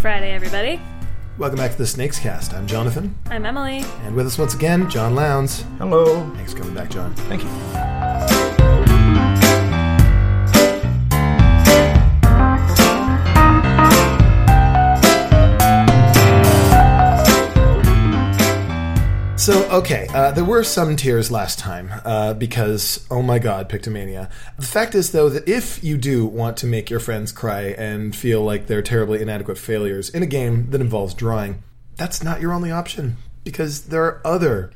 Friday, everybody. Welcome back to the Snakes Cast. I'm Jonathan, I'm Emily. and with us once again, John Lowndes. Hello. Thanks for coming back, John. Thank you. So, okay, uh, there were some tears last time uh, because, oh my god, Pictomania. The fact is, though, that if you do want to make your friends cry and feel like they're terribly inadequate failures in a game that involves drawing, that's not your only option because there are other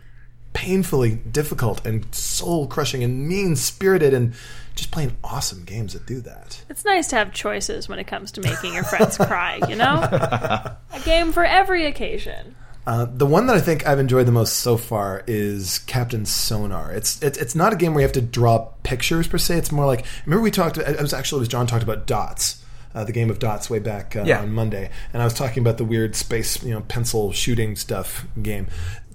painfully difficult and soul crushing and mean spirited and just plain awesome games that do that. It's nice to have choices when it comes to making your friends cry, you know? A game for every occasion. Uh, the one that I think I've enjoyed the most so far is Captain Sonar. It's, it's it's not a game where you have to draw pictures per se. It's more like remember we talked. It was actually it was John talked about dots. Uh, the game of dots way back uh, Yeah. on Monday, and I was talking about the weird space, you know, pencil shooting stuff game.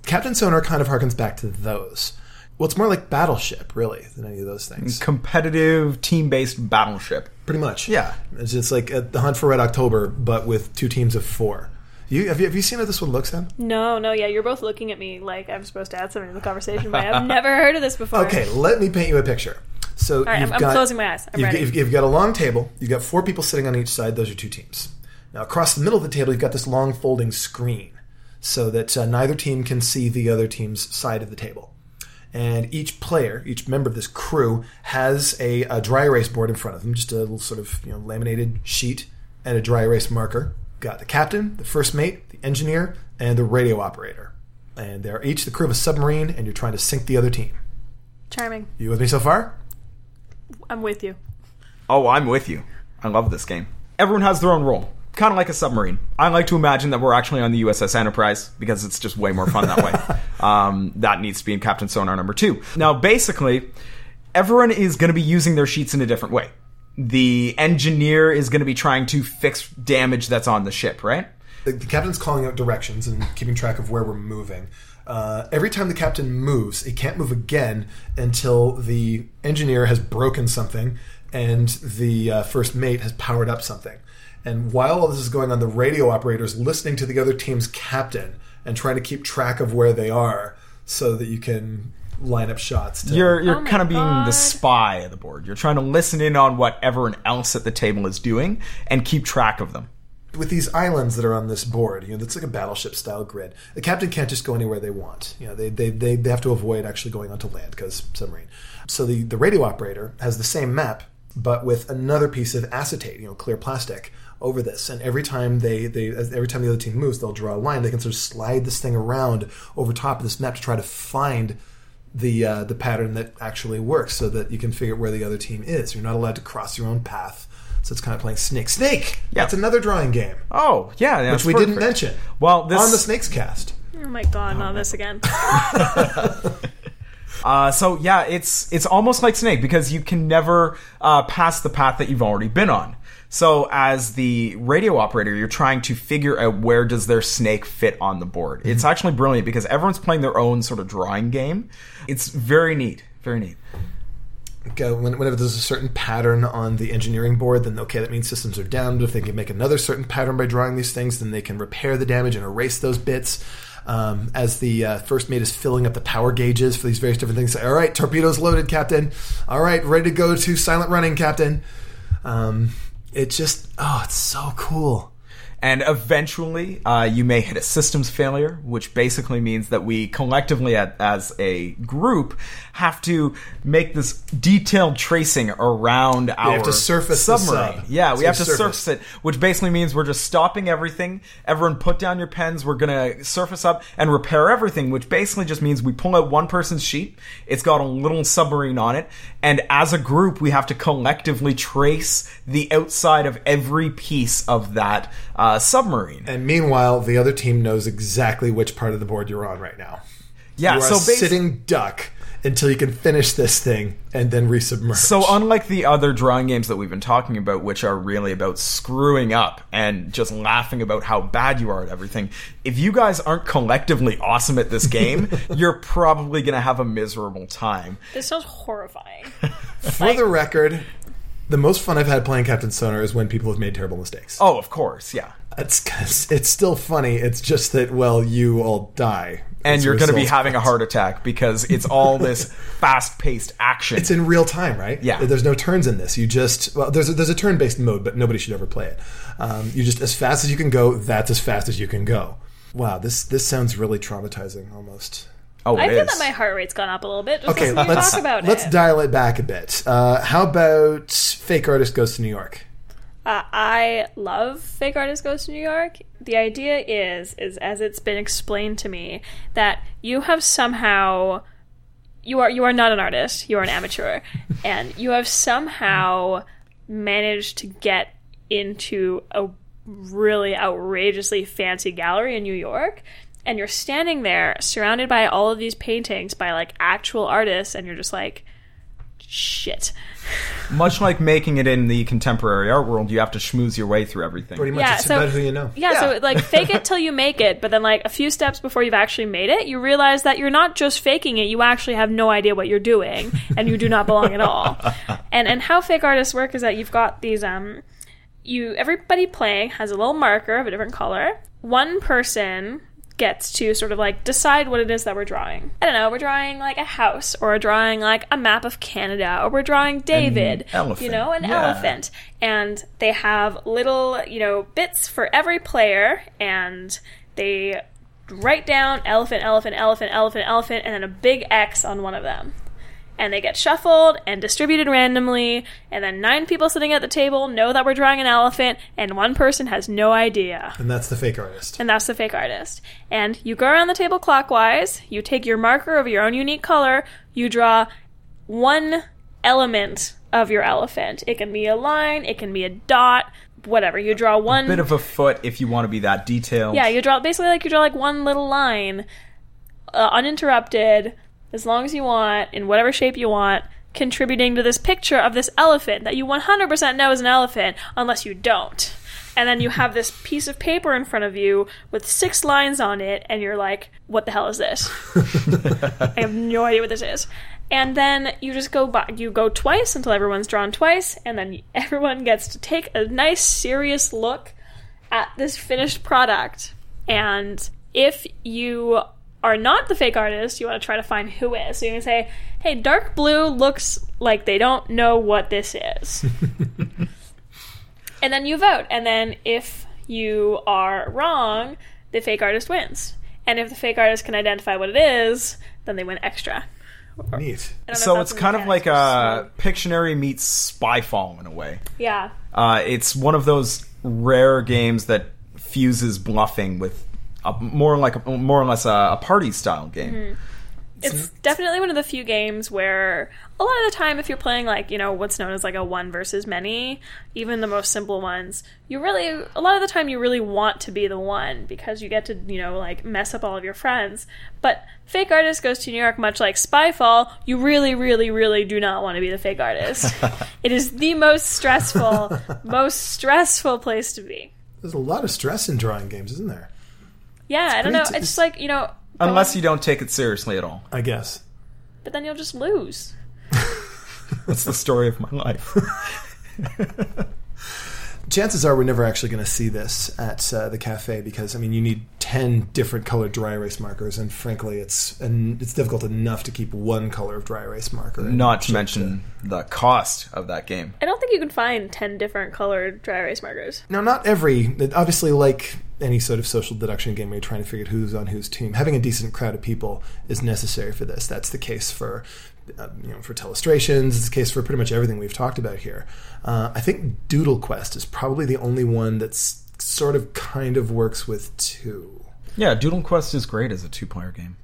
Captain Sonar kind of harkens back to those. Well, it's more like Battleship, really, than any of those things. Competitive team-based battleship. Pretty much, Yeah. It's just like uh, the Hunt for Red October, but with two teams of four. You have you, have you seen how this one looks, then? No, no, yeah, you're both looking at me like I'm supposed to add something to the conversation, but I've never heard of this before. Okay, let me paint you a picture. So right, you've I'm- I'm closing my eyes. I'm you've, ready. You've, you've got a long table. You've got four people sitting on each side. Those are two teams. Now across the middle of the table, you've got this long folding screen, so that uh, neither team can see the other team's side of the table. And each player, each member of this crew, has a, a dry erase board in front of them, just a little sort of you know laminated sheet and a dry erase marker. Got the captain, the first mate, the engineer, and the radio operator. And they're each the crew of a submarine, and you're trying to sink the other team. Charming. You with me so far? I'm with you. Oh, I'm with you. I love this game. Everyone has their own role. Kind of like a submarine. I like to imagine that we're actually on the USS Enterprise because it's just way more fun that way. Um, that needs to be in Captain Sonar number two. Now, basically, everyone is going to be using their sheets in a different way. The engineer is going to be trying to fix damage that's on the ship, right? The, the captain's calling out directions and keeping track of where we're moving. Uh, every time the captain moves, he can't move again until the engineer has broken something and the uh, first mate has powered up something. And while all this is going on, the radio operator is listening to the other team's captain and trying to keep track of where they are so that you can line up shots. To, You're you're Oh kind of being God. the spy of the board. You're trying to listen in on what everyone else at the table is doing and keep track of them. with these islands that are on this board, you know, it's like a battleship style grid. The captain can't just go anywhere they want. You know, they they, they, they have to avoid actually going onto land because submarine. So the, the radio operator has the same map, but with another piece of acetate, you know, clear plastic over this. And every time they, they every time the other team moves, they'll draw a line. They can sort of slide this thing around over top of this map to try to find the uh, the pattern that actually works, so that you can figure out where the other team is. You're not allowed to cross your own path. So it's kind of playing snake. Snake. Yeah. That's another drawing game Oh, yeah, that's which we didn't mention. Well, this on the Snakes cast. Oh my god, not this again. Uh, so yeah, it's it's almost like Snake because you can never uh, pass the path that you've already been on. So as the radio operator, you're trying to figure out where does their snake fit on the board. It's actually brilliant because everyone's playing their own sort of drawing game. It's very neat, very neat. Whenever there's a certain pattern on the engineering board, then okay, that means systems are down. But if they can make another certain pattern by drawing these things, then they can repair the damage and erase those bits. Um, as the uh, first mate is filling up the power gauges for these various different things, say, all right, torpedoes loaded, Captain. All right, ready to go to silent running, Captain. Um, it just, oh, it's so cool. And eventually, uh, you may hit a systems failure, which basically means that we collectively, as a group, have to make this detailed tracing around our have to surface submarine. sub. Yeah, we So have to surface. surface it, which basically means we're just stopping everything. Everyone, put down your pens. We're gonna surface up and repair everything, which basically just means we pull out one person's sheet. It's got a little submarine on it, and as a group, we have to collectively trace the outside of every piece of that uh, submarine. And meanwhile, the other team knows exactly which part of the board you're on right now. Yeah, you are so a basi- sitting duck until you can finish this thing and then resubmerge. So unlike the other drawing games that we've been talking about, which are really about screwing up and just laughing about how bad you are at everything, if you guys aren't collectively awesome at this game, you're probably going to have a miserable time. This sounds horrifying. for the record, the most fun I've had playing Captain Sonar is when people have made terrible mistakes. Oh, of course, yeah. It's it's still funny. It's just that well, you all die, and you're going to be having a heart attack because it's all this fast-paced action. It's in real time, right? Yeah. There's no turns in this. You just well, there's a, there's a turn based mode, but nobody should ever play it. Um, you just as fast as you can go. That's as fast as you can go. Wow, this this sounds really traumatizing almost. Oh, it I feel is. that my heart rate's gone up a little bit. Just Okay, listening to you let's talk about it. let's it. dial it back a bit. Uh, how about Fake Artist Goes to New York? Uh, I love Fake Artist Goes to New York. The idea is, is as it's been explained to me, that you have somehow you are you are not an artist, you are an amateur, and you have somehow managed to get into a really outrageously fancy gallery in New York. And you're standing there surrounded by all of these paintings by like actual artists, and you're just like, shit. Much like making it in the contemporary art world, you have to schmooze your way through everything. Pretty much, Yeah, it's so- about who you know. Yeah, Yeah. so like fake it till you make it, but then like a few steps before you've actually made it, you realize that you're not just faking it, you actually have no idea what you're doing and you do not belong at all. And and how fake artists work is that you've got these um you everybody playing has a little marker of a different color. One person gets to sort of like decide what it is that we're drawing. I don't know, we're drawing like a house or we're drawing like a map of Canada or we're drawing David, you know, an Yeah. elephant and they have little, you know, bits for every player, and they write down elephant, elephant, elephant, elephant, elephant, and then a big X on one of them. And they get shuffled and distributed randomly, and then nine people sitting at the table know that we're drawing an elephant, and one person has no idea. And that's the fake artist. And that's the fake artist. And you go around the table clockwise, you take your marker of your own unique color, you draw one element of your elephant. It can be a line, it can be a dot, whatever. You draw one bit of a foot if you want to be that detailed. Yeah, you draw basically like you draw like one little line uh, uninterrupted as long as you want in whatever shape you want contributing to this picture of this elephant that you 100% know is an elephant unless you don't. And then you have this piece of paper in front of you with six lines on it, and you're like, what the hell is this? I have no idea what this is. And then you just go by, you go twice until everyone's drawn twice, and then everyone gets to take a nice, serious look at this finished product. And if you are not the fake artist, you want to try to find who is. So you can say, hey, dark blue looks like they don't know what this is. and then you vote. And then if you are wrong, the fake artist wins. And if the fake artist can identify what it is, then they win extra. Neat. I don't know if So it's kind of like a Pictionary meets Spyfall in a way. yeah. Uh, it's one of those rare games that fuses bluffing with a, more like a, more or less a, a party style game. Mm-hmm. It's definitely one of the few games where a lot of the time if you're playing like, you know, what's known as like a one versus many, even the most simple ones, you really a lot of the time you really want to be the one because you get to, you know, like mess up all of your friends. But Fake Artist Goes to New York, much like Spyfall, you really, really, really do not want to be the fake artist. it is the most stressful, most stressful place to be. There's a lot of stress in drawing games, isn't there? Yeah, I don't know. pretty t- It's like, you know, Unless you don't take it seriously at all. I guess. but then you'll just lose. That's the story of my life. Chances are we're never actually going to see this at uh, the cafe because I mean you need ten different colored dry erase markers, and frankly, it's and it's difficult enough to keep one color of dry erase marker. Not to check mention the cost of that game. I don't think you can find 10 different colored dry erase markers. Now, not every, obviously, like any sort of social deduction game where you're trying to figure out who's on whose team, having a decent crowd of people is necessary for this. That's the case for, uh, you know, for telestrations. It's the case for pretty much everything we've talked about here. Uh, I think Doodle Quest is probably the only one that's sort of kind of works with two. Yeah, Doodle Quest is great as a two-player game.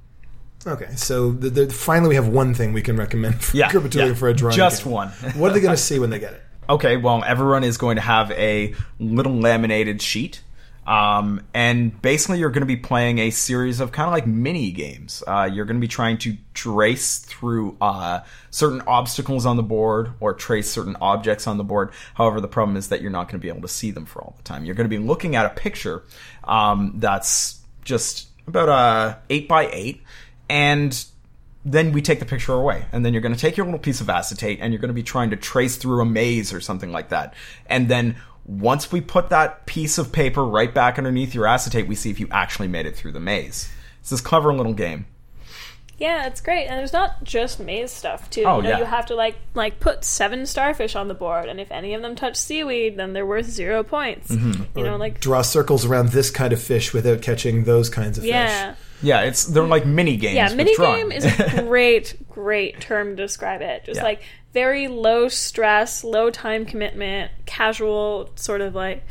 Okay, so the, the, finally we have one thing we can recommend for Yeah, yeah. for a drawing Just game. one. what are they going to see when they get it? Okay, well, everyone is going to have a little laminated sheet. Um, and basically, you're going to be playing a series of kind of like mini games. Uh, you're going to be trying to trace through uh, certain obstacles on the board or trace certain objects on the board. However, the problem is that you're not going to be able to see them for all the time. You're going to be looking at a picture um, that's just about a eight by eight, and then we take the picture away and then you're going to take your little piece of acetate and you're going to be trying to trace through a maze or something like that and then Once we put that piece of paper right back underneath your acetate, we see if you actually made it through the maze. It's this clever little game. Yeah, it's great, and there's not just maze stuff too. Oh, you know, yeah. you have to like like put seven starfish on the board, and if any of them touch seaweed, then they're worth zero points. Mm-hmm. You know, like Draw circles around this kind of fish without catching those kinds of yeah, fish. Yeah, it's they're like mini games. yeah. Mini game is a great, great term to describe it. Just Yeah. like very low stress, low time commitment, casual sort of like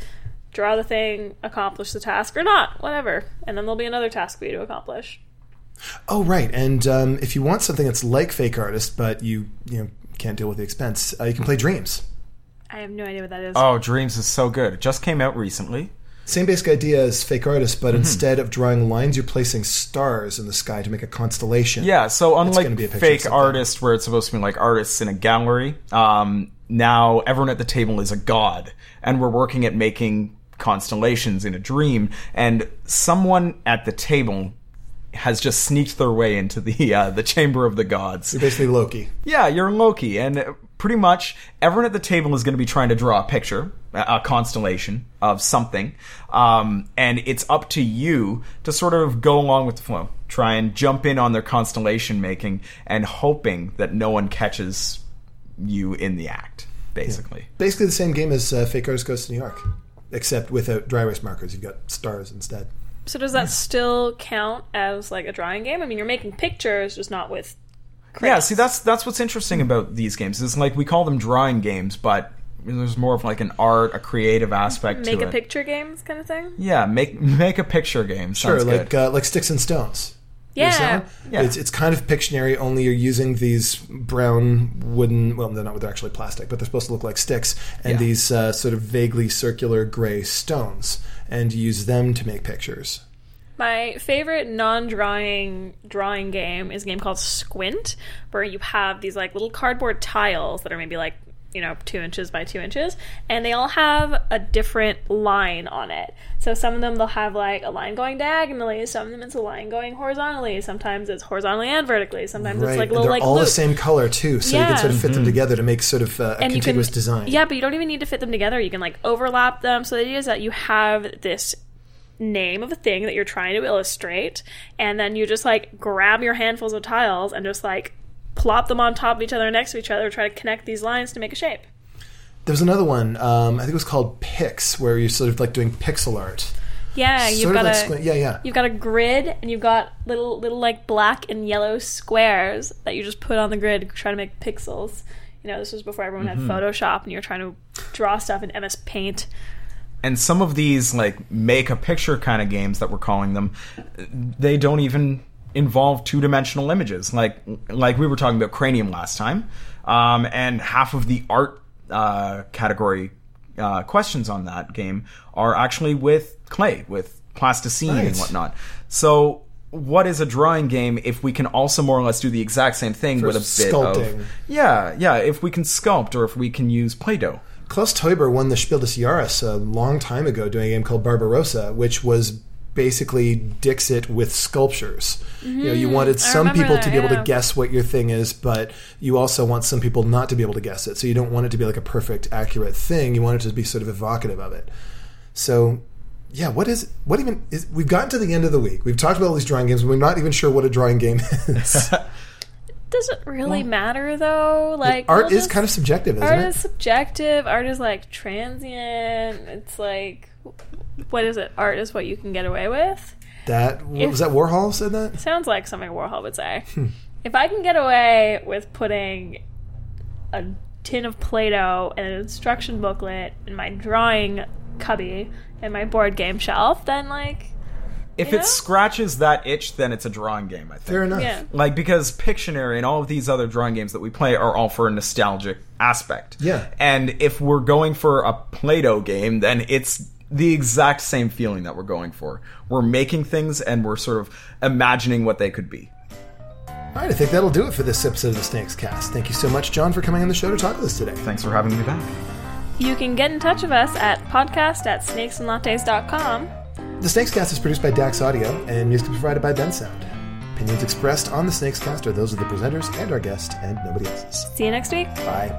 draw the thing, accomplish the task or not, whatever, and then there'll be another task for you to accomplish. Oh, right. And um, if you want something that's like Fake Artist, but you you know can't deal with the expense, uh, you can play Dreams. I have no idea what that is. oh, Dreams is so good. It just came out recently. Same basic idea as Fake Artist, Mm-hmm. but instead of drawing lines, you're placing stars in the sky to make a constellation. Yeah, so unlike gonna be a fake artist, where it's supposed to be like artists in a gallery, um, now everyone at the table is a god, and we're working at making constellations in a dream, and someone at the table has just sneaked their way into the uh, the chamber of the gods. You're basically Loki. Yeah, you're Loki, and pretty much everyone at the table is going to be trying to draw a picture, a a constellation of something, um, and it's up to you to sort of go along with the flow, try and jump in on their constellation making, and hoping that no one catches you in the act. Basically, Basically the same game as uh, Fake Artist Goes to New York, except without dry erase markers. You've got stars instead. So does that still count as like a drawing game? I mean, you're making pictures, just not with. Yeah. See, that's that's what's interesting about these games. Is like we call them drawing games, but there's more of like an art, a creative aspect make to a it. picture games kind of thing. Yeah, make make a picture game. Sure, Sounds like good. uh, like Sticks and Stones. Yeah. Yeah. It's, it's kind of Pictionary, only you're using these brown wooden, well, they're not, they're actually plastic, but they're supposed to look like sticks, and Yeah. these uh, sort of vaguely circular gray stones, and you use them to make pictures. My favorite non-drawing drawing game is a game called Squint, where you have these like little cardboard tiles that are maybe like you know two inches by two inches, and they all have a different line on it. So some of them they'll have like a line going diagonally, some of them it's a line going horizontally. Sometimes it's horizontally and vertically. Sometimes Right, it's like and little they're like all the same color too, so you can sort of fit them together to make sort of uh, a and can design. Yeah, but you don't even need to fit them together. You can like overlap them. So the idea is that you have this name of a thing that you're trying to illustrate, and then you just like grab your handfuls of tiles and just like plop them on top of each other next to each other, try to connect these lines to make a shape. There was another one, um, I think it was called Pix, where you're sort of like doing pixel art. Yeah, you've got like a squint- yeah, yeah. you've got a grid and you've got little little like black and yellow squares that you just put on the grid to try to make pixels. You know, this was before everyone Mm-hmm. had Photoshop and you're trying to draw stuff in MS Paint. And some of these like make a picture kind of games that we're calling them they don't even involve two-dimensional images. Like like we were talking about cranium last time um, and half of the art uh, category uh, questions on that game are actually with clay with plasticine and whatnot. So what is a drawing game if we can also more or less do the exact same thing For with a bit sculpting. of yeah yeah if we can sculpt or if we can use play-doh Klaus Teuber won the Spiel des Jahres a long time ago doing a game called Barbarossa, which was basically Dixit with sculptures. You know, you wanted Mm-hmm. Some people that, to be able yeah. to guess what your thing is, but you also want some people not to be able to guess it. So you don't want it to be like a perfect, accurate thing. You want it to be sort of evocative of it. So, yeah, what is what even is? We've gotten to the end of the week. We've talked about all these drawing games. And we're not even sure what a drawing game is. Does it really matter though? Like Art we'll is just- kind of subjective, isn't it? art it? is subjective. Art is like transient. It's like what is it? Art is what you can get away with. that what, was that Warhol said that. Sounds like something Warhol would say. Hmm. if I can get away with putting a tin of Play-Doh and an instruction booklet in my drawing cubby and my board game shelf, then like if You it know? scratches that itch then it's a drawing game i think Fair enough. yeah. like because Pictionary and all of these other drawing games that we play are all for a nostalgic aspect. Yeah. And if we're going for a Play-Doh game, then it's the exact same feeling that we're going for. We're making things and we're sort of imagining what they could be. All right, I think that'll do it for this episode of the Snakes Cast. Thank you so much, John, for coming on the show to talk with us today. Thanks for having me back. You can get in touch with us at podcast at snakesandlattes.com. The Snakes Cast is produced by Dax Audio and music provided by Bensound. Opinions expressed on the Snakes Cast are those of the presenters and our guest, and nobody else's. See you next week. Bye.